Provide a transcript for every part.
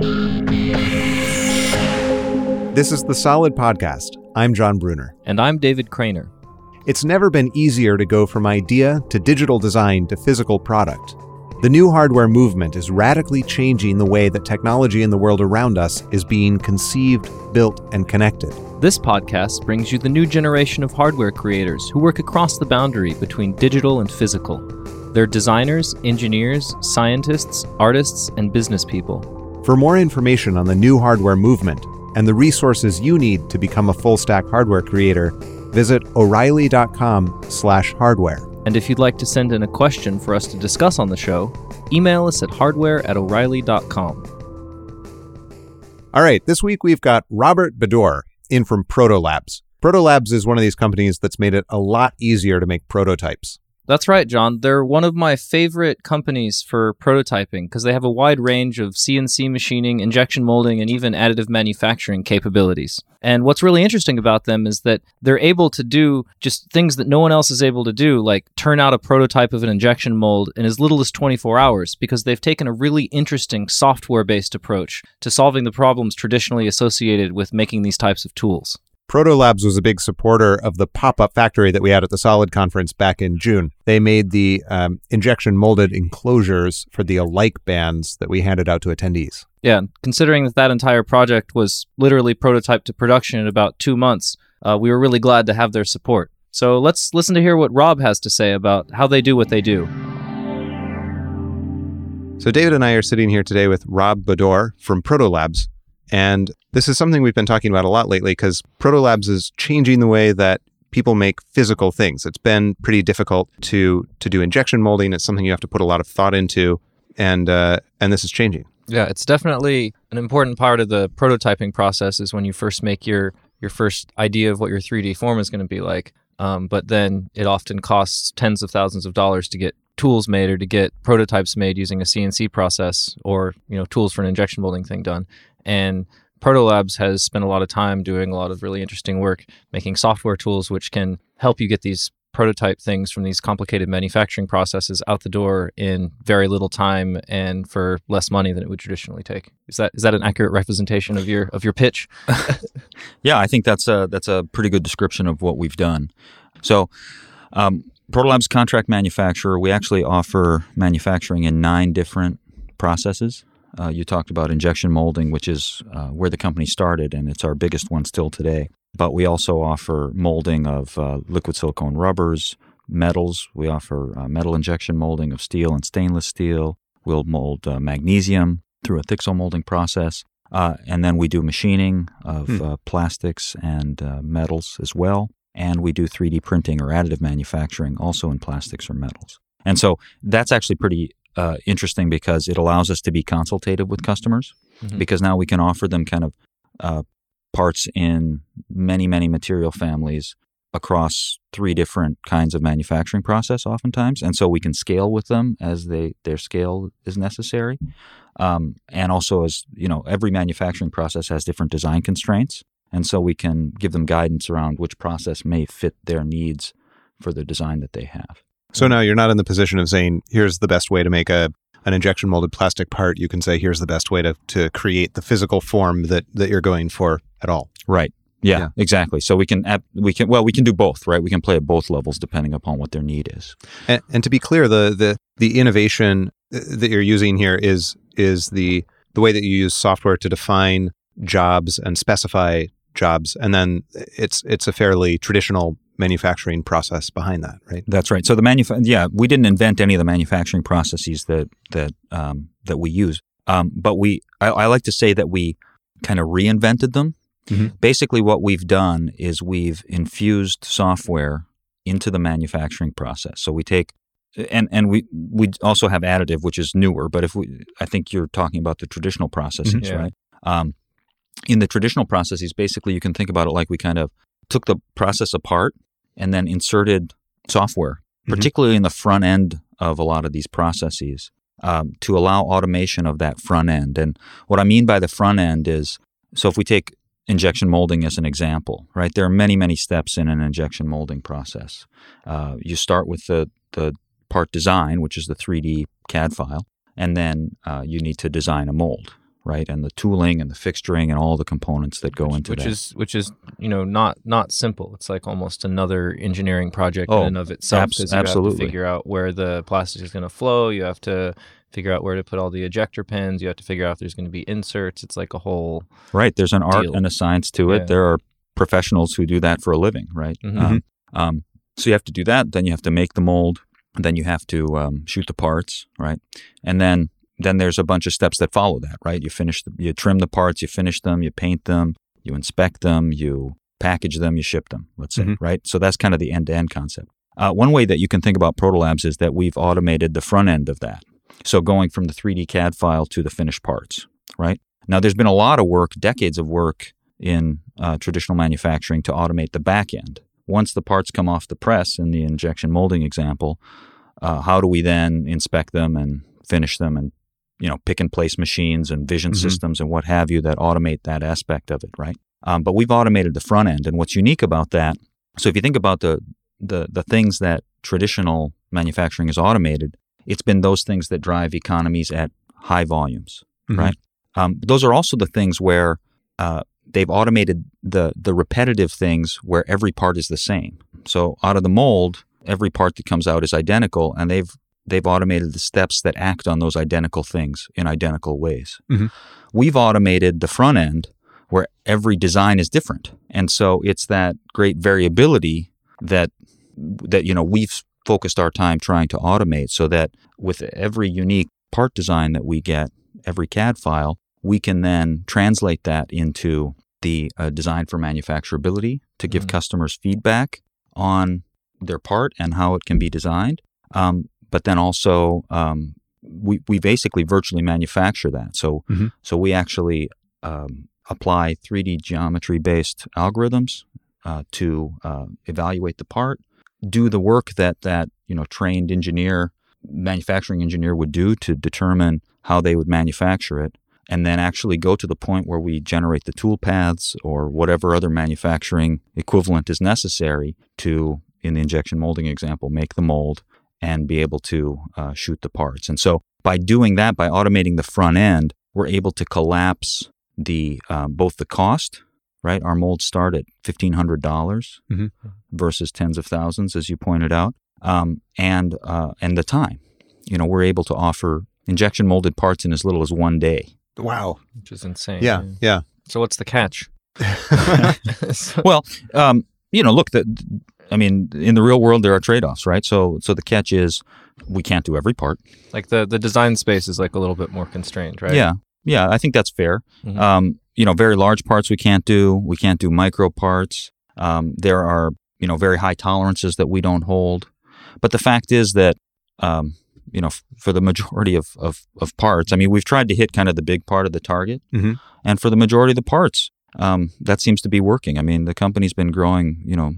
This is the Solid Podcast. I'm Jon Bruner. And I'm David Cranor. It's never been easier to go from idea to digital design to physical product. The new hardware movement is radically changing the way that technology in the world around us is being conceived, built, and connected. This podcast brings you the new generation of hardware creators who work across the boundary between digital and physical. They're designers, engineers, scientists, artists, and business people. For more information on the new hardware movement and the resources you need to become a full-stack hardware creator, visit o'reilly.com/hardware. And if you'd like to send in a question for us to discuss on the show, email us at hardware at o'reilly.com. All right, this week we've got Robert Bodor in from Protolabs. Protolabs is one of these companies that's made it a lot easier to make prototypes. That's right, Jon. They're one of my favorite companies for prototyping because they have a wide range of CNC machining, injection molding, and even additive manufacturing capabilities. And what's really interesting about them is that they're able to do just things that no one else is able to do, like turn out a prototype of an injection mold in as little as 24 hours, because they've taken a really interesting software based approach to solving the problems traditionally associated with making these types of tools. Protolabs was a big supporter of the pop up factory that we had at the Solid Conference back in June. They made the um, injection molded enclosures for the Alike bands that we handed out to attendees. Yeah, considering that that entire project was literally prototyped to production in about two months, uh, we were really glad to have their support. So let's listen to hear what Rob has to say about how they do what they do. So, David and I are sitting here today with Rob Bodor from Protolabs. And this is something we've been talking about a lot lately because Protolabs is changing the way that people make physical things. It's been pretty difficult to to do injection molding. It's something you have to put a lot of thought into, and uh, and this is changing. Yeah, it's definitely an important part of the prototyping process. Is when you first make your your first idea of what your 3D form is going to be like. Um, but then it often costs tens of thousands of dollars to get tools made or to get prototypes made using a CNC process or you know tools for an injection molding thing done. And Proto Labs has spent a lot of time doing a lot of really interesting work making software tools which can help you get these prototype things from these complicated manufacturing processes out the door in very little time and for less money than it would traditionally take. Is that is that an accurate representation of your of your pitch? yeah, I think that's a that's a pretty good description of what we've done. So, um, Protolabs contract manufacturer, we actually offer manufacturing in nine different processes. Uh, you talked about injection molding, which is uh, where the company started, and it's our biggest one still today. But we also offer molding of uh, liquid silicone rubbers, metals. We offer uh, metal injection molding of steel and stainless steel. We'll mold uh, magnesium through a Thixo molding process. Uh, and then we do machining of hmm. plastics and metals as well. And we do 3D printing or additive manufacturing also in plastics or metals. And so that's actually pretty uh, interesting because it allows us to be consultative with customers mm-hmm. because now we can offer them kind of uh, parts in many, many material families across three different kinds of manufacturing process oftentimes. And so we can scale with them as they their scale is necessary. Um, and also as you know every manufacturing process has different design constraints. And so we can give them guidance around which process may fit their needs for the design that they have so now you're not in the position of saying, here's the best way to make a an injection molded plastic part. You can say, here's the best way to, to create the physical form that, that you're going for at all. Right. Yeah, yeah, exactly. So we can we can well we can do both, right? We can play at both levels depending upon what their need is. And, and to be clear, the the the innovation uh, that you're using here is is the the way that you use software to define jobs and specify jobs, and then it's it's a fairly traditional manufacturing process behind that, right? That's right. So the manuf- yeah, we didn't invent any of the manufacturing processes that that um, that we use, um, but we I, I, like to say that we kind of reinvented them. Mm-hmm. Basically, what we've done is we've infused software into the manufacturing process. So we take and and we we also have additive, which is newer. But if we, I think you're talking about the traditional processes, mm-hmm. yeah. right? Um, in the traditional processes, basically, you can think about it like we kind of took the process apart and then inserted software, mm-hmm. particularly in the front end of a lot of these processes, um, to allow automation of that front end. And what I mean by the front end is so if we take injection molding as an example, right? There are many, many steps in an injection molding process. Uh, you start with the, the part design, which is the 3D CAD file, and then uh, you need to design a mold, right? And the tooling and the fixturing and all the components that go which, into which that. is which is you know not not simple. It's like almost another engineering project Oh, in and of itself abs- because you have absolutely. to figure out where the plastic is going to flow. You have to figure out where to put all the ejector pins. You have to figure out if there's going to be inserts. It's like a whole right. There's an art deal. and a science to it. Yeah. There are professionals who do that for a living, right? Mhm. Um, um, so you have to do that. Then you have to make the mold. Then you have to um, shoot the parts, right? And then then there's a bunch of steps that follow that, right? You finish, the, you trim the parts, you finish them, you paint them, you inspect them, you package them, you ship them. Let's say, Mhm. right? So that's kind of the end-to-end concept. Uh, one way that you can think about Protolabs is that we've automated the front end of that. So going from the 3D CAD file to the finished parts, right? Now, there's been a lot of work, decades of work in uh, traditional manufacturing to automate the back end. Once the parts come off the press in the injection molding example, uh, how do we then inspect them and finish them and you know pick and place machines and vision Mhm. systems and what have you that automate that aspect of it, right? Um, but we've automated the front end, and what's unique about that? So if you think about the the the things that traditional manufacturing is automated, it's been those things that drive economies at high volumes, Mhm. right? Um, those are also the things where uh, they've automated the the repetitive things where every part is the same. So out of the mold, every part that comes out is identical, and they've they've automated the steps that act on those identical things in identical ways. Mhm. We've automated the front end where every design is different, and so it's that great variability that that you know we've focused our time trying to automate, so that with every unique part design that we get, every CAD file, we can then translate that into the uh, design for manufacturability to give Mhm. customers feedback on their part and how it can be designed. Um, but then also, um, we, we basically virtually manufacture that. So, Mhm. so we actually um, apply 3D geometry based algorithms uh, to uh, evaluate the part, do the work that that you know trained engineer, manufacturing engineer would do to determine how they would manufacture it, and then actually go to the point where we generate the tool paths or whatever other manufacturing equivalent is necessary to, in the injection molding example, make the mold and be able to uh, shoot the parts. And so by doing that, by automating the front end, we're able to collapse the um, both the cost. Right, our molds start at fifteen hundred dollars Mhm. versus tens of thousands, as you pointed out, um, and uh, and the time. You know, we're able to offer injection molded parts in as little as one day. Wow. which is insane. Yeah. Yeah. So what's the catch? Well, um, you know, look, the, I mean, in the real world, there are trade offs, right? So, so the catch is we can't do every part. like the the design space is like a little bit more constrained, right? Yeah, yeah, I think that's fair. Mhm. Um, you know, very large parts we can't do. We can't do micro parts. Um, there are you know very high tolerances that we don't hold. But the fact is that um, you know f- for the majority of, of of parts, I mean, we've tried to hit kind of the big part of the target, Mhm. and for the majority of the parts, um, that seems to be working. I mean, the company's been growing, you know,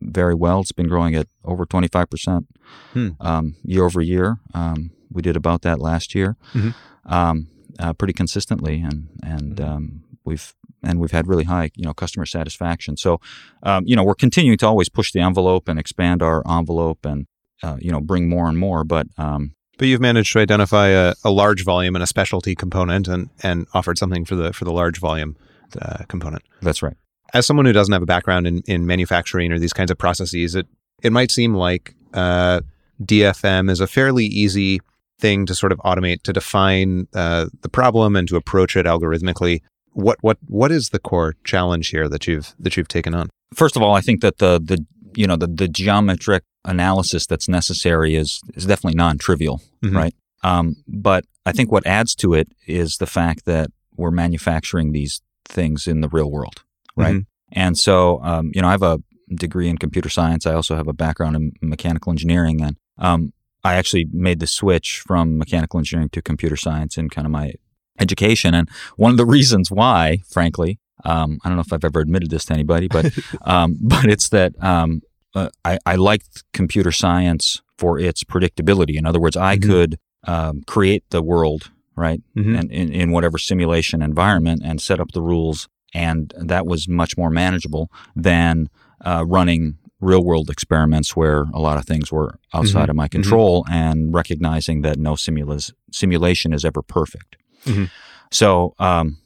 very well. It's been growing at over twenty five percent Hmm. um, year over year. Um, we did about that last year, Mhm. um, uh, pretty consistently, and and Mhm. um, we've and we've had really high you know customer satisfaction. So um, you know we're continuing to always push the envelope and expand our envelope and uh, you know bring more and more. But um, But you've managed to identify a, a large volume and a specialty component, and and offered something for the for the large volume uh, component. that's right. As someone who doesn't have a background in, in manufacturing or these kinds of processes, it it might seem like uh, DFM is a fairly easy thing to sort of automate to define uh, the problem and to approach it algorithmically. What what what is the core challenge here that you've that you've taken on? First of all, I think that the the you know the the geometric analysis that's necessary is is definitely non-trivial, Mhm. right? Um, but I think what adds to it is the fact that we're manufacturing these things in the real world, right? Mhm. And so, um, you know, I have a degree in computer science. I also have a background in mechanical engineering, and um, I actually made the switch from mechanical engineering to computer science in kind of my education. And one of the reasons why, frankly, um, I don't know if I've ever admitted this to anybody, but um, but it's that um, uh, I, I liked computer science for its predictability. In other words, I Mhm. could um, create the world right Mhm. and in, in whatever simulation environment and set up the rules, and that was much more manageable than uh, running real world experiments where a lot of things were outside Mhm. of my control and recognizing that no simula- simulation is ever perfect. Mhm. So, um,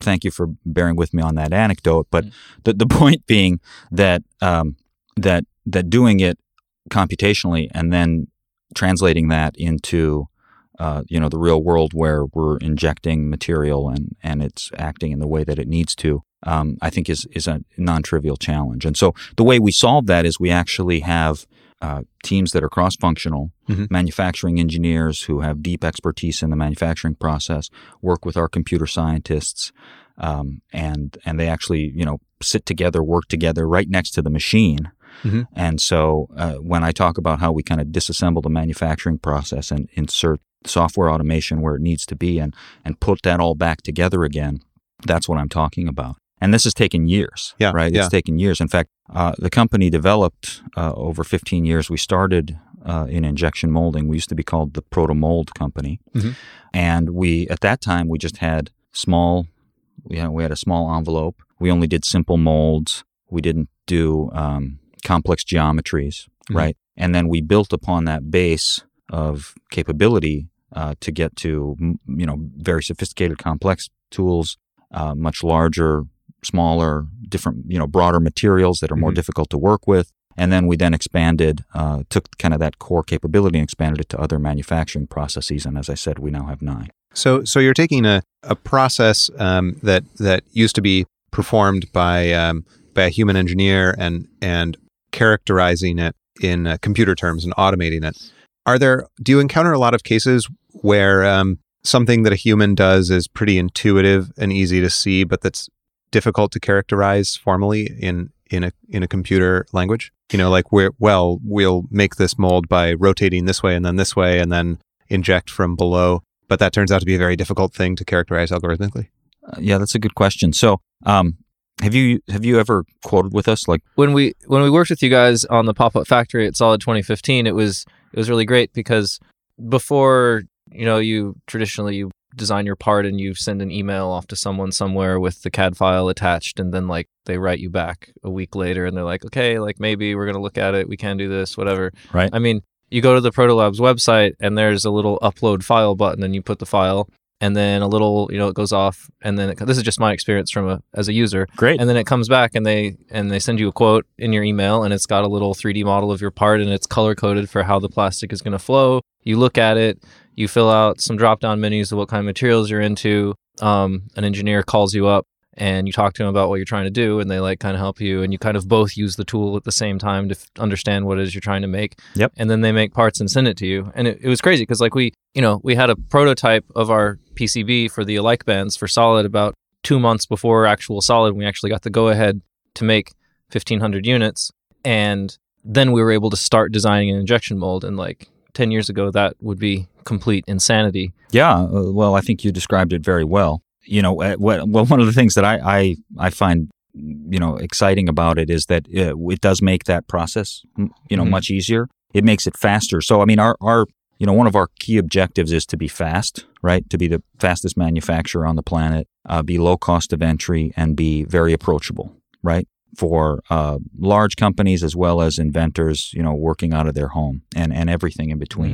thank you for bearing with me on that anecdote. But Mm. the, the point being that um, that that doing it computationally and then translating that into uh, you know the real world where we're injecting material and and it's acting in the way that it needs to um, I think is is a non-trivial challenge and so the way we solve that is we actually have uh, teams that are cross-functional Mhm. manufacturing engineers who have deep expertise in the manufacturing process work with our computer scientists um, and and they actually you know sit together work together right next to the machine Mhm. and so uh, when I talk about how we kind of disassemble the manufacturing process and insert software automation where it needs to be and and put that all back together again, that's what I'm talking about. And this has taken years, Yeah, right? yeah. It's taken years. In fact, uh, the company developed uh, over 15 years. We started uh, in injection molding. We used to be called the Proto Mold Company, Mhm. and we at that time we just had small. You know, we had a small envelope. We only did simple molds. We didn't do um, complex geometries, Mhm. right? And then we built upon that base of capability uh, to get to you know very sophisticated, complex tools, uh, much larger, smaller, different you know broader materials that are more Mhm. difficult to work with. And then we then expanded, uh, took kind of that core capability and expanded it to other manufacturing processes. And as I said, we now have nine. So, so you're taking a, a process um, that that used to be performed by um, by a human engineer and and characterizing it in uh, computer terms and automating it. Are there? Do you encounter a lot of cases where um, something that a human does is pretty intuitive and easy to see, but that's difficult to characterize formally in in a in a computer language? You know, like we're well, we'll make this mold by rotating this way and then this way and then inject from below but that turns out to be a very difficult thing to characterize algorithmically. Uh, yeah, that's a good question. So, um, have you have you ever quoted with us? Like, when we when we worked with you guys on the pop up factory at Solid 2015, it was it was really great because before you know you traditionally you design your part and you send an email off to someone somewhere with the CAD file attached, and then like they write you back a week later and they're like, okay, like maybe we're gonna look at it, we can do this, whatever. Right. I mean, you go to the Protolabs website and there's a little upload file button, and you put the file. And then a little, you know, it goes off, and then it, this is just my experience from a as a user great. and then it comes back and they and they send you a quote in your email and it's got a little 3D model of your part and it's color coded for how the plastic is going to flow. You look at it, you fill out some drop down menus of what kind of materials you're into. Um, an engineer calls you up and you talk to them about what you're trying to do and they like kind of help you and you kind of both use the tool at the same time to f- understand what it is you're trying to make. Yep. And then they make parts and send it to you. And it, it was crazy because like we, you know, we had a prototype of our PCB for the alike bands for solid about two months before actual solid. We actually got the go ahead to make 1500 units. And then we were able to start designing an injection mold. And like 10 years ago, that would be complete insanity. Yeah, uh, well, I think you described it very well. You know, uh, well, one of the things that I, I, I find, you know, exciting about it is that uh, it does make that process, you know, Mhm. much easier. It makes it faster. So, I mean, our, our, you know, one of our key objectives is to be fast, right? To be the fastest manufacturer on the planet, uh, be low cost of entry, and be very approachable, right? For uh, large companies as well as inventors, you know, working out of their home and, and everything in between.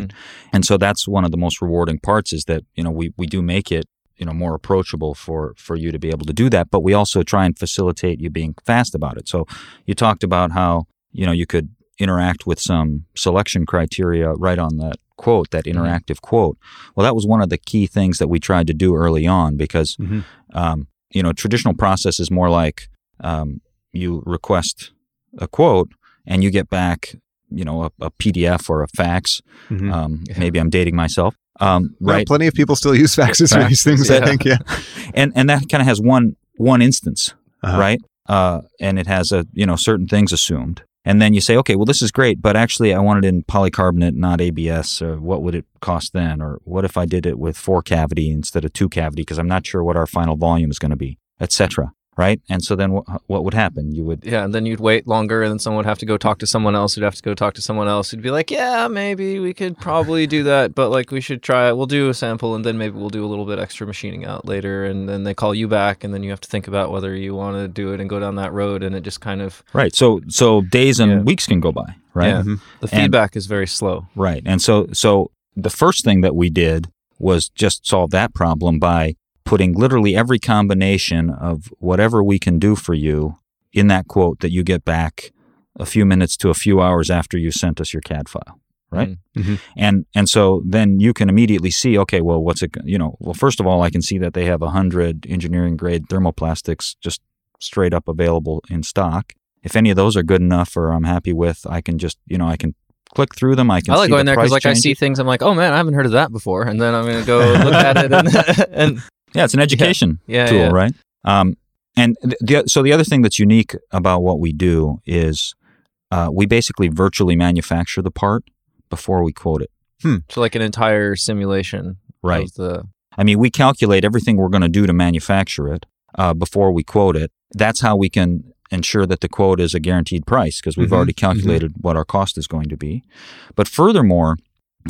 And so that's one of the most rewarding parts is that, you know, we, we do make it, you know, more approachable for, for you to be able to do that. But we also try and facilitate you being fast about it. So you talked about how, you know, you could interact with some selection criteria right on that quote, that Mm-hmm. interactive quote. Well, that was one of the key things that we tried to do early on because, Mhm. um, you know, traditional process is more like um, you request a quote and you get back, you know, a, a PDF or a fax. Mhm. Um, Yeah. Maybe I'm dating myself. Um, right. plenty of people still use faxes for these things. I think. Yeah. and and that kind of has one one instance, Uh-huh. right? Uh, and it has a you know certain things assumed, and then you say, okay, well this is great, but actually I want it in polycarbonate, not ABS. Or what would it cost then? Or what if I did it with four cavity instead of two cavity? Because I'm not sure what our final volume is going to be, etc. Right? And so then what what would happen? You would Yeah, and then you'd wait longer, and then someone would have to go talk to someone else. Who'd have to go talk to someone else. Who'd be like, "Yeah, maybe we could probably do that, but like we should try it. We'll do a sample, and then maybe we'll do a little bit extra machining out later." And then they call you back, and then you have to think about whether you want to do it and go down that road. And it just kind of right. So so days and Yeah. weeks can go by, right? Yeah. Mhm. the And- feedback is very slow. Right. And so so the first thing that we did was just solve that problem by putting literally every combination of whatever we can do for you in that quote that you get back a few minutes to a few hours after you sent us your CAD file right? Mm. Mhm. And and so then you can immediately see, okay, well, what's it? You know, well, first of all, I can see that they have a hundred engineering grade thermoplastics just straight up available in stock. If any of those are good enough, or I'm happy with, I can just you know I can click through them. I can. I like see going the there because like I see things. I'm like, oh man, I haven't heard of that before, and then I'm gonna go look at it and, and Yeah, it's an education yeah, tool, yeah. right? Um, and the, so the other thing that's unique about what we do is uh, we basically virtually manufacture the part before we quote it. So like an entire simulation Right. of the I mean, we calculate everything we're going to do to manufacture it uh, before we quote it. That's how we can ensure that the quote is a guaranteed price because we've Mhm, already calculated what our cost is going to be. But furthermore,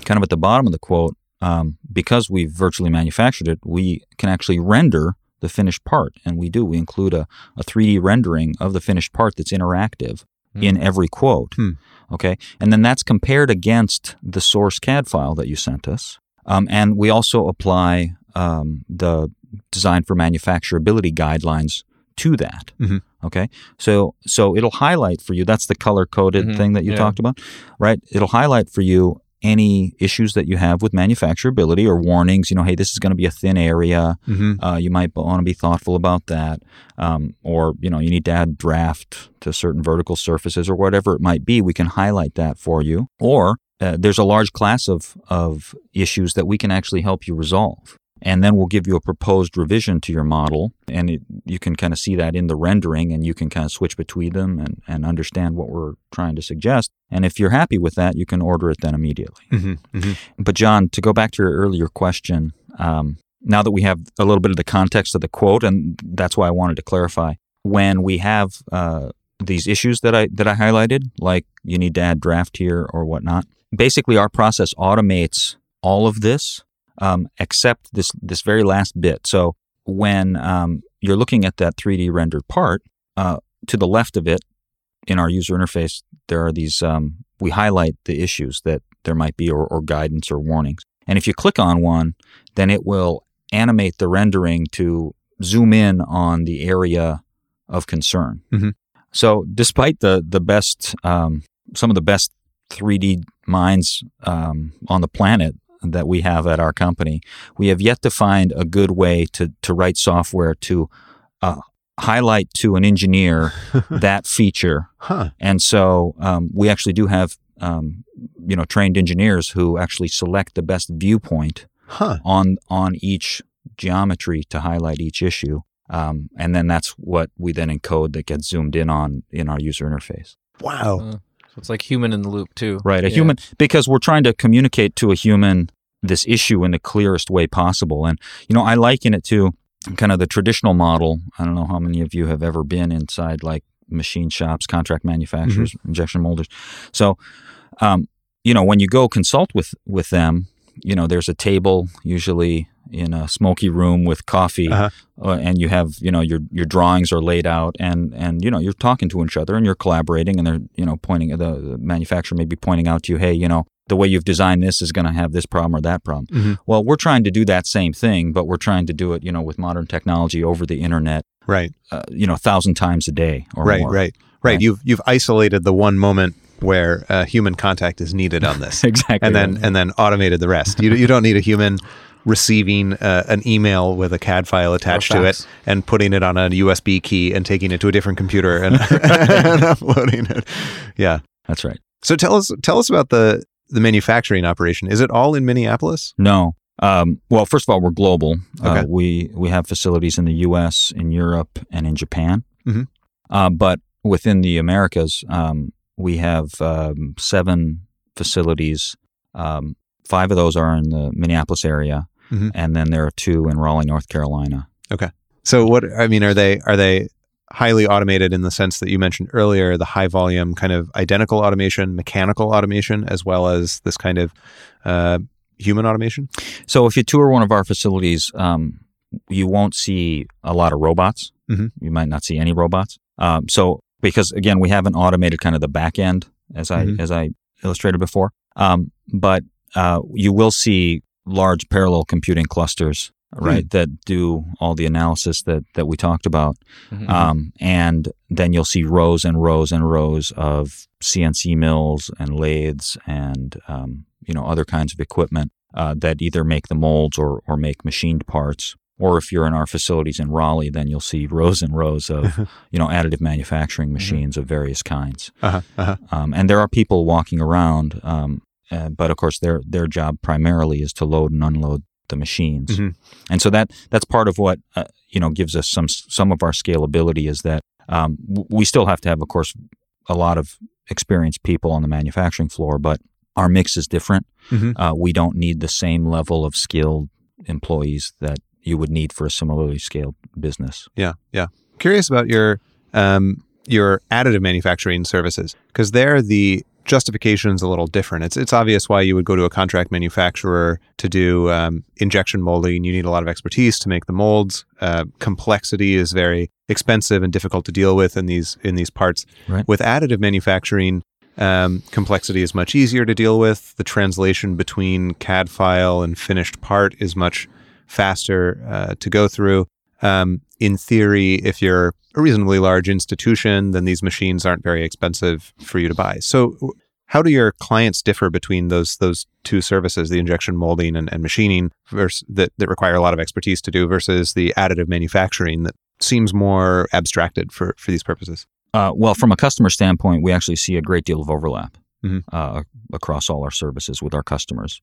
kind of at the bottom of the quote, um, because we've virtually manufactured it, we can actually render the finished part. And we do. We include a, a 3D rendering of the finished part that's interactive in every quote. Hmm. Okay. And then that's compared against the source CAD file that you sent us. Um, and we also apply um, the design for manufacturability guidelines to that. Mhm. Okay. So so it'll highlight for you. That's the color coded Mhm, thing that you yeah. talked about, right? It'll highlight for you any issues that you have with manufacturability or warnings. You know, hey, this is going to be a thin area. Mhm. Uh, you might want to be thoughtful about that, um, or you know, you need to add draft to certain vertical surfaces or whatever it might be. We can highlight that for you. Or uh, there's a large class of of issues that we can actually help you resolve. And then we'll give you a proposed revision to your model, and it, you can kind of see that in the rendering, and you can kind of switch between them and, and understand what we're trying to suggest. And if you're happy with that, you can order it then immediately. Mhm. Mhm. But Jon, to go back to your earlier question, um, now that we have a little bit of the context of the quote, and that's why I wanted to clarify, when we have uh, these issues that I that I highlighted, like you need to add draft here or whatnot, basically our process automates all of this um, except this this very last bit. So when um, you're looking at that 3D rendered part, uh, to the left of it in our user interface, there are these. Um, we highlight the issues that there might be, or, or guidance or warnings. And if you click on one, then it will animate the rendering to zoom in on the area of concern. Mhm. So, despite the the best, um, some of the best 3D minds um, on the planet that we have at our company, we have yet to find a good way to to write software to uh, highlight to an engineer that feature Huh. and so um, we actually do have, um, you know, trained engineers who actually select the best viewpoint Huh. on on each geometry to highlight each issue, um, and then that's what we then encode that gets zoomed in on in our user interface. Wow. Uh, so it's like human in the loop too. Right, a Yeah. human because we're trying to communicate to a human this issue in the clearest way possible, and you know, I liken it to kind of the traditional model. I don't know how many of you have ever been inside like machine shops, contract manufacturers, injection molders. So, um, you know, when you go consult with with them, you know, there's a table usually in a smoky room with coffee, Uh-huh. uh, and you have you know your your drawings are laid out, and and you know you're talking to each other and you're collaborating, and they're you know pointing the, the manufacturer may be pointing out to you, hey, you know. The way you've designed this is going to have this problem or that problem. Mhm. Well, we're trying to do that same thing, but we're trying to do it, you know, with modern technology over the internet, Right. uh, you know, a thousand times a day or Right. more. Right. Right. Right. You've you've isolated the one moment where uh, human contact is needed on this, Exactly. and then and then automated the rest. You you don't need a human receiving uh, an email with a CAD file attached to it and putting it on a USB key and taking it to a different computer and, and uploading it. Yeah. That's right. So tell us tell us about the the manufacturing operation. Is it all in Minneapolis? No. Um, well, first of all, we're global. Okay. Uh, we we have facilities in the U.S., in Europe, and in Japan. Mhm. Uh, but within the Americas, um, we have um, seven facilities. Um, five of those are in the Minneapolis area, Mhm. and then there are two in Raleigh, North Carolina. Okay. So what I mean are they are they highly automated in the sense that you mentioned earlier the high volume kind of identical automation, mechanical automation as well as this kind of uh, human automation? So if you tour one of our facilities, um, you won't see a lot of robots. Mhm. You might not see any robots. Um, so because again, we haven't automated kind of the back end as I Mhm. as I illustrated before. Um, but uh, you will see large parallel computing clusters, right, that do all the analysis that that we talked about. Mhm. Um, and then you'll see rows and rows and rows of CNC mills and lathes and um, you know other kinds of equipment uh, that either make the molds or or make machined parts. Or if you're in our facilities in Raleigh, then you'll see rows and rows of you know additive manufacturing machines of various kinds. Uh-huh, uh-huh. Um, and there are people walking around, um, uh, but of course their their job primarily is to load and unload the machines. Mhm. And so that that's part of what uh, you know gives us some some of our scalability is that um, we still have to have, of course, a lot of experienced people on the manufacturing floor, but our mix is different. Mhm. Uh, we don't need the same level of skilled employees that you would need for a similarly scaled business. Yeah, yeah. Curious about your um, your additive manufacturing services because there the justification is a little different. It's it's obvious why you would go to a contract manufacturer to do um, injection molding. You need a lot of expertise to make the molds. Uh, complexity is very expensive and difficult to deal with in these in these parts. Right. With additive manufacturing, um, complexity is much easier to deal with. The translation between CAD file and finished part is much faster uh, to go through. Um, in theory, if you're a reasonably large institution, then these machines aren't very expensive for you to buy. So, how do your clients differ between those those two services, the injection molding and, and machining, versus, that that require a lot of expertise to do, versus the additive manufacturing that seems more abstracted for for these purposes? Uh, well, from a customer standpoint, we actually see a great deal of overlap Mhm. uh, across all our services with our customers.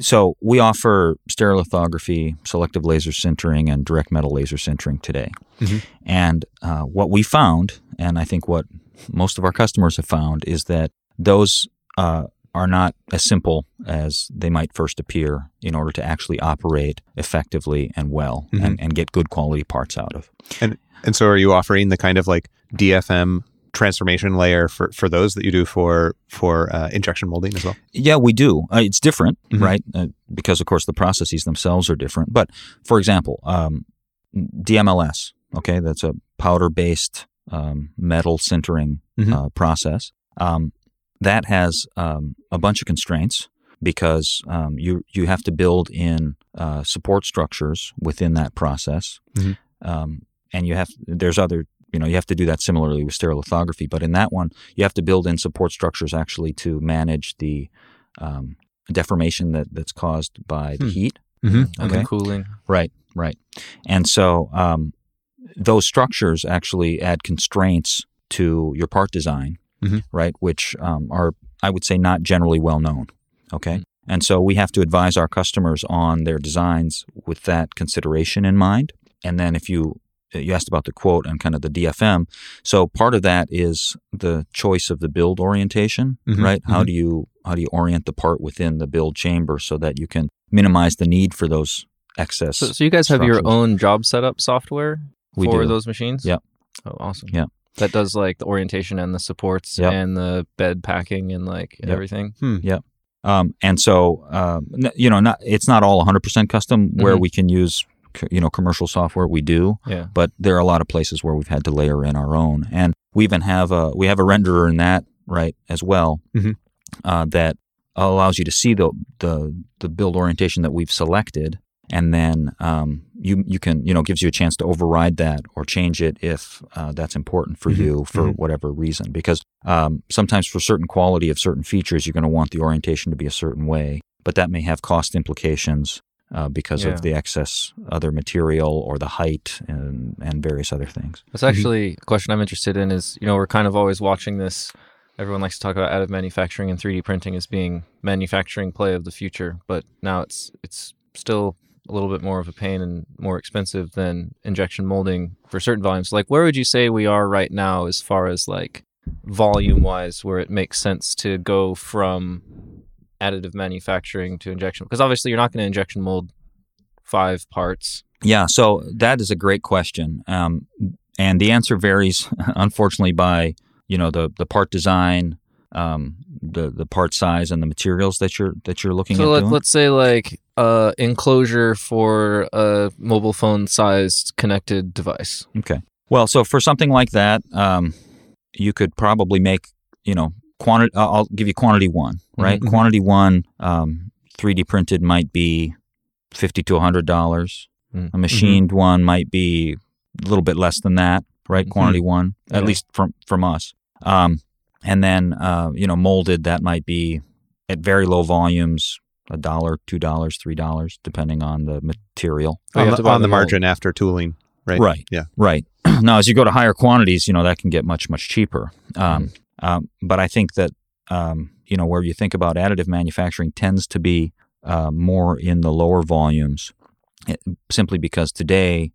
So we offer stereolithography, selective laser sintering, and direct metal laser sintering today. Mhm. And uh, what we found, and I think what most of our customers have found, is that those uh, are not as simple as they might first appear in order to actually operate effectively and well Mhm. and, and get good quality parts out of. And and so, are you offering the kind of like DFM transformation layer for, for those that you do for for uh, injection molding as well? Yeah, we do. Uh, it's different, Mhm. right? Uh, because of course the processes themselves are different. But for example, um, DMLS, okay, that's a powder-based um, metal sintering Mhm. uh, process. Um, that has um, a bunch of constraints because um, you you have to build in uh, support structures within that process, Mhm. um, and you have there's other you know you have to do that similarly with stereolithography, but in that one you have to build in support structures actually to manage the um, deformation that that's caused by the Hmm. heat. and Okay. the cooling. Right, right. And so um, those structures actually add constraints to your part design, Mhm. right, which um, are, I would say, not generally well known. Okay. And so we have to advise our customers on their designs with that consideration in mind. And then if you you asked about the quote and kind of the DFM. So part of that is the choice of the build orientation, Mhm, right? How mhm. do you how do you orient the part within the build chamber so that you can minimize the need for those excess So, so you guys have your own job setup software We for do. those machines? Yep. Oh, awesome. Yep. That does like the orientation and the supports Yep. and the bed packing and like Yep. everything. Yeah. Um, and so, um, you know, not it's not all 100% custom where Mhm. we can use, c- you know, commercial software. We do, Yeah. but there are a lot of places where we've had to layer in our own, and we even have a we have a renderer in that right as well Mhm. uh, that allows you to see the the the build orientation that we've selected, and then um, you you can you know gives you a chance to override that or change it if uh, that's important for Mhm. you for Mhm. whatever reason. Because um, sometimes for certain quality of certain features, you're going to want the orientation to be a certain way, but that may have cost implications. Uh, because Yeah. of the excess other material or the height and, and various other things. That's actually a question I'm interested in is, you know, we're kind of always watching this. Everyone likes to talk about additive manufacturing and 3D printing as being manufacturing play of the future, but now it's it's still a little bit more of a pain and more expensive than injection molding for certain volumes. Like where would you say we are right now as far as like volume wise where it makes sense to go from additive manufacturing to injection because obviously you're not going to injection mold five parts Yeah, so that is a great question, um, and the answer varies, unfortunately, by you know the the part design, um, the the part size, and the materials that you're that you're looking So at let, doing. let's say like uh enclosure for a mobile phone sized connected device. Okay. Well, so for something like that, um, you could probably make, you know, quantity. I'll give you quantity one, right? Mhm. Quantity one, um, 3D printed might be fifty to hundred dollars. Mm. A machined one might be a little bit less than that, right? Mhm. Quantity one, at Yeah. least from from us. Um, and then uh, you know, molded that might be at very low volumes, a dollar, two dollars, three dollars, depending on the material. Oh, on the, on the the mold. margin after tooling, right? Right. Yeah. Right. now, as you go to higher quantities, you know that can get much much cheaper. Um, Mm-hmm. Um, but I think that um, you know where you think about additive manufacturing tends to be uh, more in the lower volumes, eh, simply because today,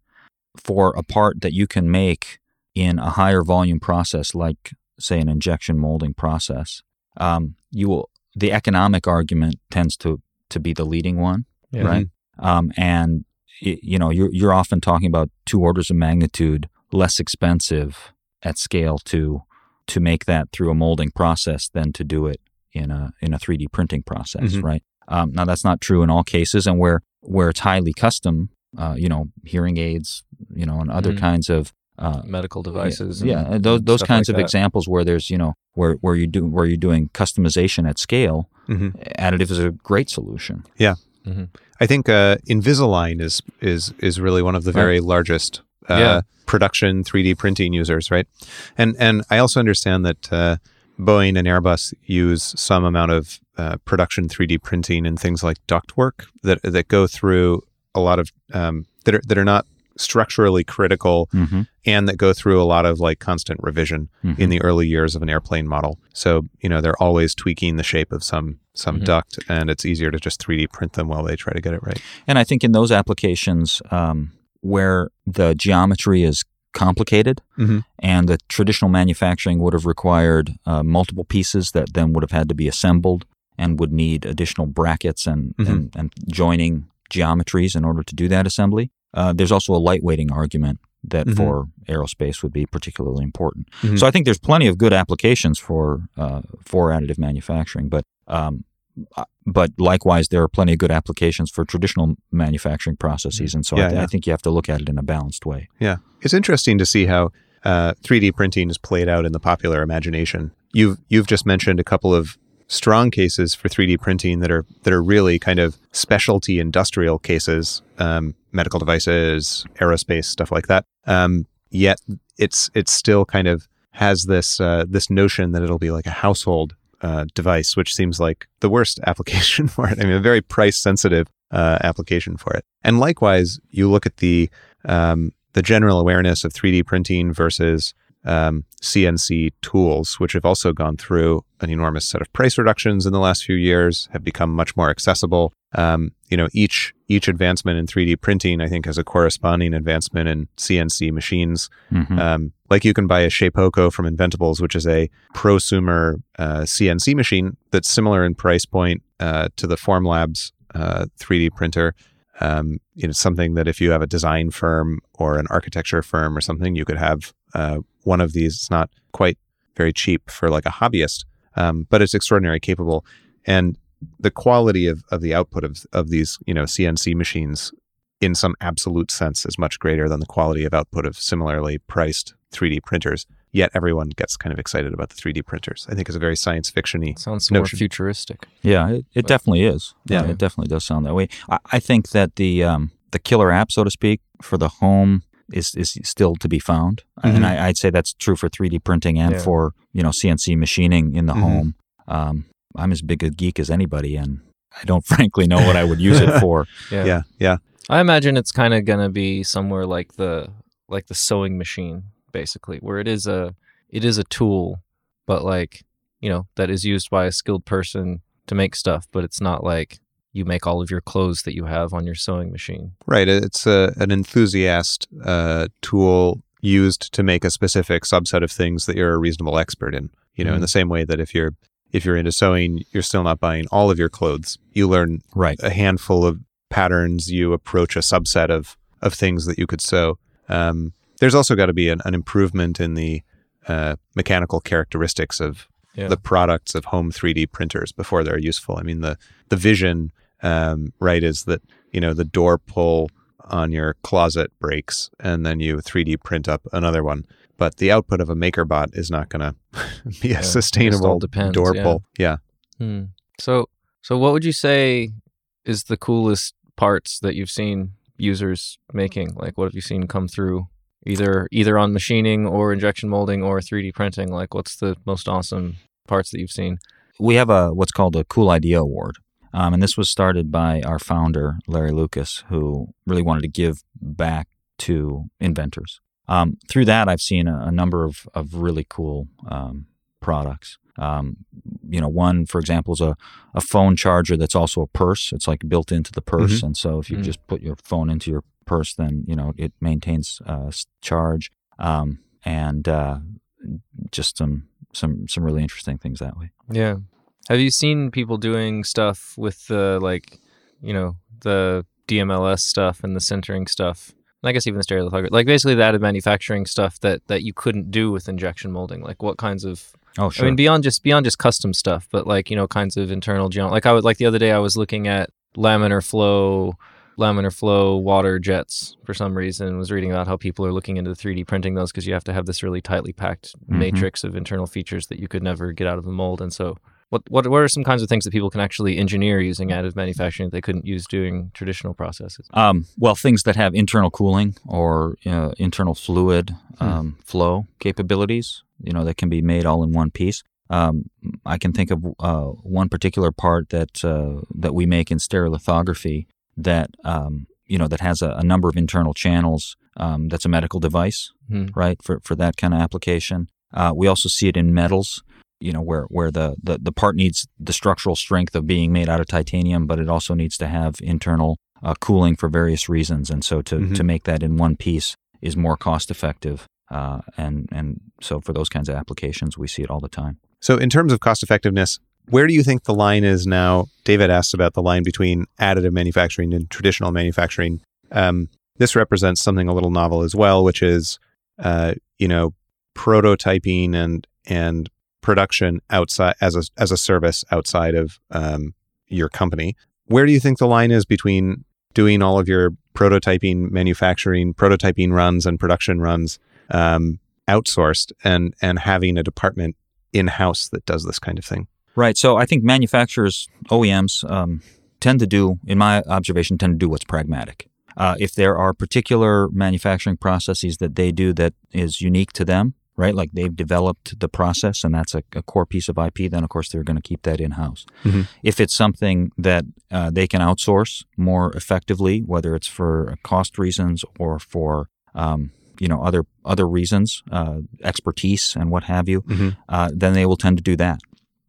for a part that you can make in a higher volume process, like say an injection molding process, um, you will the economic argument tends to to be the leading one Yeah. right? Um, and y- you know, you're you're often talking about two orders of magnitude less expensive at scale to to make that through a molding process than to do it in a in a 3D printing process, Mhm. right? Um, now that's not true in all cases, and where where it's highly custom, uh, you know, hearing aids, you know, and other Mhm. kinds of uh, medical devices. yeah, and- and those those kinds like of that. examples where there's you know where where you do where you're doing customization at scale, Mhm. additive is a great solution. Yeah, I think uh, Invisalign is is is really one of the Right. very largest uh, Yeah. production 3D printing users, right? And and I also understand that uh, Boeing and Airbus use some amount of uh, production 3D printing and things like ductwork that that go through a lot of um, that are that are not structurally critical Mm-hmm. and that go through a lot of like constant revision in the early years of an airplane model. So, you know, they're always tweaking the shape of some some Mhm. duct and it's easier to just 3D print them while they try to get it right. And I think in those applications um, where the geometry is complicated Mhm. and the traditional manufacturing would have required uh, multiple pieces that then would have had to be assembled and would need additional brackets and, Mhm. and, and joining geometries in order to do that assembly. Uh, there's also a lightweighting argument that Mhm. for aerospace would be particularly important. Mhm. So I think there's plenty of good applications for uh, for additive manufacturing, but um, but likewise there are plenty of good applications for traditional manufacturing processes, and so Yeah, I, th- yeah. I think you have to look at it in a balanced way. Yeah. It's interesting to see how uh, 3D printing is played out in the popular imagination. You've you've just mentioned a couple of strong cases for 3D printing that are that are really kind of specialty industrial cases, um, medical devices, aerospace, stuff like that. Um, yet it's it's still kind of has this uh, this notion that it'll be like a household uh, device, which seems like the worst application for it. I mean, a very price sensitive uh, application for it. And likewise, you look at the um, the general awareness of 3D printing versus um, CNC tools, which have also gone through an enormous set of price reductions in the last few years, have become much more accessible. Um, you know, each each advancement in 3D printing, I think, has a corresponding advancement in CNC machines. Mhm. Um, like you can buy a Shapeoko from Inventables, which is a prosumer uh, CNC machine that's similar in price point uh, to the Formlabs uh, 3D printer. Um, you know, something that if you have a design firm or an architecture firm or something, you could have uh, one of these. It's not quite very cheap for like a hobbyist, um, but it's extraordinarily capable. And the quality of, of the output of, of these, you know, CNC machines in some absolute sense is much greater than the quality of output of similarly priced 3D printers. Yet everyone gets kind of excited about the 3D printers. I think it's a very science fiction-y. Sounds more futuristic. Yeah, it, it But- definitely is. Yeah. it definitely does sound that way. I, I think that the um, the killer app, so to speak, for the home is is still to be found, Mhm. and I, I'd say that's true for 3D printing and Yeah. for you know CNC machining in the Mhm. home. Um, I'm as big a geek as anybody, and I don't frankly know what I would use it for. Yeah. Yeah, yeah. I imagine it's kind of gonna be somewhere like the like the sewing machine, basically, where it is a it is a tool, but like you know that is used by a skilled person to make stuff, but it's not like you make all of your clothes that you have on your sewing machine. Right. It's a, an enthusiast uh, tool used to make a specific subset of things that you're a reasonable expert in. You know, in Mhm. the same way that if you're if you're into sewing, you're still not buying all of your clothes. You learn Right. a handful of patterns. You approach a subset of of things that you could sew. Um, there's also got to be an, an improvement in the uh, mechanical characteristics of Yeah. the products of home 3D printers before they're useful. I mean, the the vision, um, right, is that you know the door pull on your closet breaks, and then you 3D print up another one. But the output of a MakerBot is not going to be Yeah, a it sustainable all depends, door yeah. pull. Yeah. Hmm. So so what would you say is the coolest parts that you've seen users making? Like, what have you seen come through either either on machining or injection molding or 3D printing? Like, what's the most awesome parts that you've seen? We have a what's called a Cool Idea Award, um, and this was started by our founder Larry Lukis, who really wanted to give back to inventors. Um, through that, I've seen a, a number of of really cool um, products. Um, you know, one, for example, is a, a phone charger that's also a purse. It's like built into the purse. Mhm. And so if you Mm. just put your phone into your purse, then, you know, it maintains uh, charge. Um, and uh, just some, some, some really interesting things that way. Yeah. Have you seen people doing stuff with the like, you know, the DMLS stuff and the sintering stuff? I guess even the stereolithography, like basically the additive manufacturing stuff that that you couldn't do with injection molding. Like what kinds of Oh, sure. I mean, beyond just beyond just custom stuff, but like you know, kinds of internal geom. Like I would like the other day, I was looking at laminar flow, laminar flow water jets for some reason. Was reading about how people are looking into 3D printing those because you have to have this really tightly packed Mhm. matrix of internal features that you could never get out of the mold. And so, what what what are some kinds of things that people can actually engineer using additive manufacturing that they couldn't use doing traditional processes? Um, well, things that have internal cooling or uh, internal fluid Hmm. um, flow capabilities, you know, that can be made all in one piece. Um, I can think of uh, one particular part that uh, that we make in stereolithography that um, you know that has a, a number of internal channels. Um, that's a medical device, Hmm. right? For for that kind of application. Uh, we also see it in metals. You know, where where the, the the part needs the structural strength of being made out of titanium, but it also needs to have internal uh, cooling for various reasons, and so to, Mhm. to make that in one piece is more cost effective. Uh, and and so for those kinds of applications, we see it all the time. So, in terms of cost effectiveness, where do you think the line is now? David asked about the line between additive manufacturing and traditional manufacturing. Um, this represents something a little novel as well, which is, uh, you know, prototyping and and production outside as a as a service outside of um, your company. Where do you think the line is between doing all of your prototyping, manufacturing, prototyping runs, and production runs um, outsourced, and and having a department in house that does this kind of thing? Right. So I think manufacturers, OEMs, um, tend to do, in my observation, tend to do what's pragmatic. Uh, if there are particular manufacturing processes that they do that is unique to them, right? Like they've developed the process and that's a, a core piece of IP, then of course they're going to keep that in house. Mhm. If it's something that uh, they can outsource more effectively, whether it's for cost reasons or for um, you know other other reasons, uh, expertise and what have you, Mhm. uh, then they will tend to do that.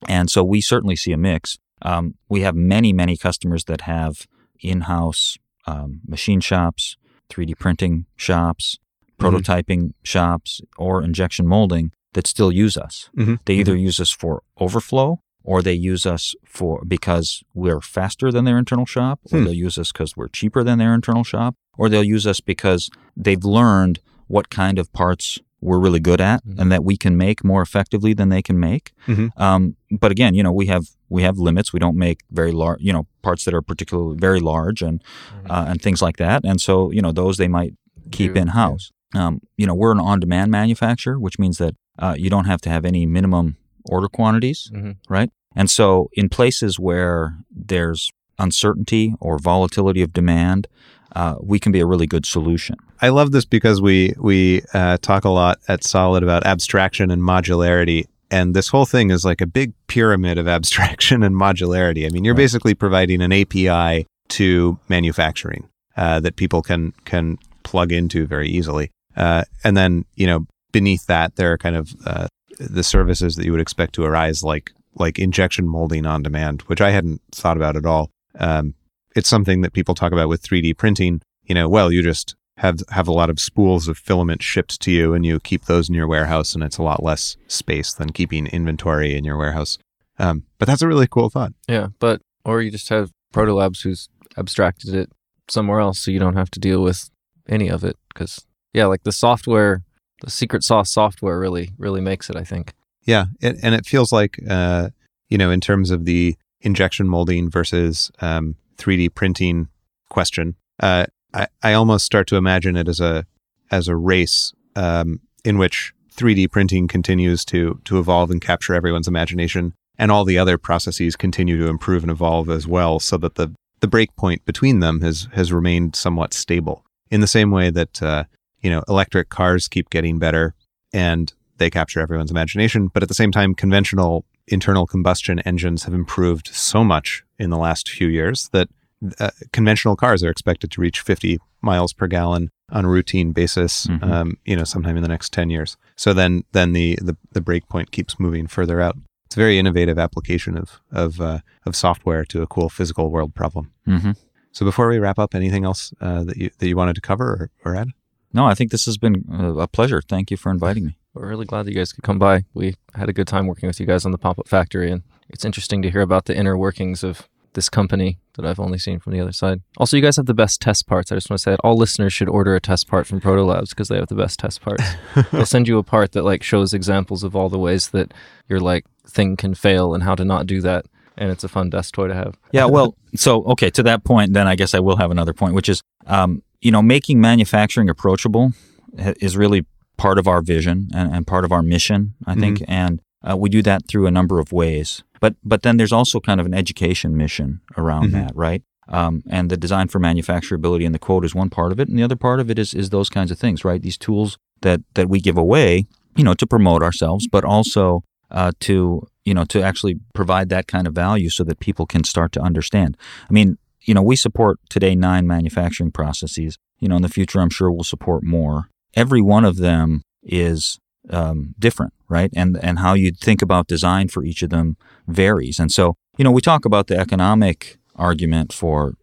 And so we certainly see a mix. Um, we have many, many customers that have in house um, machine shops, 3D printing shops, prototyping shops, or injection molding that still use us. Mhm. They either use us for overflow or they use us for because we're faster than their internal shop, or Hmm. they'll use us because we're cheaper than their internal shop, or they'll use us because they've learned what kind of parts we're really good at Mhm. and that we can make more effectively than they can make. Mhm. Um, but again, you know, we have we have limits. We don't make very large, you know, parts that are particularly very large and uh, and things like that. And so, you know, those they might keep in house. Um, you know, we're an on demand manufacturer, which means that uh, you don't have to have any minimum order quantities, Mhm. right? And so, in places where there's uncertainty or volatility of demand, uh, we can be a really good solution. I love this because we we uh, talk a lot at Solid about abstraction and modularity, and this whole thing is like a big pyramid of abstraction and modularity. I mean, you're Right. basically providing an API to manufacturing uh, that people can can plug into very easily, uh, and then you know beneath that there are kind of uh, the services that you would expect to arise, like like injection molding on demand, which I hadn't thought about at all. Um, it's something that people talk about with 3D printing. You know, well, you just have have a lot of spools of filament shipped to you, and you keep those in your warehouse, and it's a lot less space than keeping inventory in your warehouse. Um, but that's a really cool thought. Yeah, but or you just have Protolabs who's abstracted it somewhere else, so you don't have to deal with any of it. Because yeah, like the software, the secret sauce software really really makes it. I think. Yeah, it, and it feels like uh, you know, in terms of the injection molding versus um, 3D printing question, uh, I, I almost start to imagine it as a as a race um, in which 3D printing continues to to evolve and capture everyone's imagination, and all the other processes continue to improve and evolve as well, so that the the break point between them has has remained somewhat stable. In the same way that uh, you know electric cars keep getting better and they capture everyone's imagination, but at the same time, conventional internal combustion engines have improved so much in the last few years that uh, conventional cars are expected to reach 50 miles per gallon on a routine basis, Mhm. um, you know, sometime in the next 10 years. So then, then the, the, the break point keeps moving further out. It's a very innovative application of, of, uh, of software to a cool physical world problem. hmm So before we wrap up, anything else uh, that you, that you wanted to cover or, or add? No, I think this has been a a pleasure. Thank you for inviting me. We're really glad that you guys could come by. We had a good time working with you guys on the pop up factory, and it's interesting to hear about the inner workings of this company that I've only seen from the other side. Also, you guys have the best test parts. I just want to say that all listeners should order a test part from Proto Labs because they have the best test parts. They'll send you a part that like shows examples of all the ways that your like thing can fail and how to not do that. And it's a fun desk toy to have. Yeah, well, so okay, to that point, then I guess I will have another point, which is, um, you know, making manufacturing approachable is really part of our vision and, and part of our mission, I think, and uh, we do that through a number of ways. But but then there's also kind of an education mission around Mhm. that, right? Um, and the design for manufacturability and the quote is one part of it, and the other part of it is is those kinds of things, right? These tools that that we give away, you know, to promote ourselves, but also uh, to you know to actually provide that kind of value so that people can start to understand. I mean, you know, we support today nine manufacturing processes. You know, in the future, I'm sure we'll support more. Every one of them is um, different, right? And and how you think about design for each of them varies. And so, you know, we talk about the economic argument for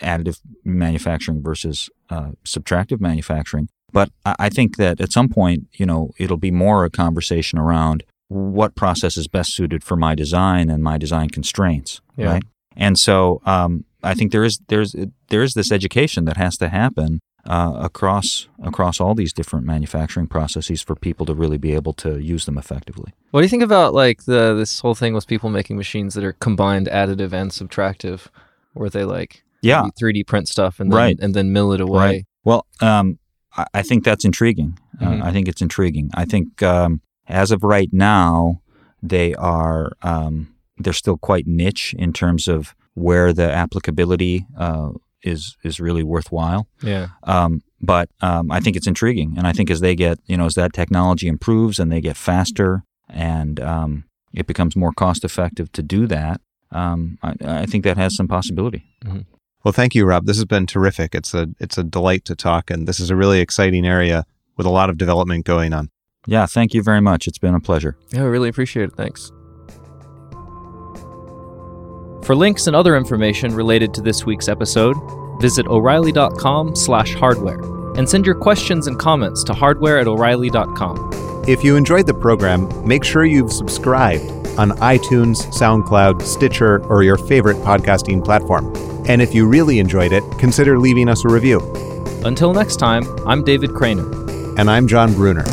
additive manufacturing versus uh, subtractive manufacturing. But I I think that at some point, you know, it'll be more a conversation around what process is best suited for my design and my design constraints, Yeah. right? And so, um, I think there is there's there is this education that has to happen uh, across across all these different manufacturing processes for people to really be able to use them effectively. What do you think about like the this whole thing with people making machines that are combined additive and subtractive, where they like Yeah, 3D print stuff and then, Right. and then mill it away? Right. Well, um, I, I think that's intriguing. Mhm. Uh, I think it's intriguing. I think um, as of right now, they are um, they're still quite niche in terms of where the applicability uh, is is really worthwhile. Yeah. Um, but um, I think it's intriguing, and I think as they get, you know, as that technology improves and they get faster, and um, it becomes more cost effective to do that, um, I, I think that has some possibility. Well, thank you, Rob. This has been terrific. It's a it's a delight to talk, and this is a really exciting area with a lot of development going on. Yeah, thank you very much. It's been a pleasure. Yeah, we really appreciate it. Thanks. For links and other information related to this week's episode, visit o'reilly.com slash hardware and send your questions and comments to hardware at o'reilly.com. If you enjoyed the program, make sure you've subscribed on iTunes, SoundCloud, Stitcher, or your favorite podcasting platform. And if you really enjoyed it, consider leaving us a review. Until next time, I'm David Cranor. And I'm Jon Bruner.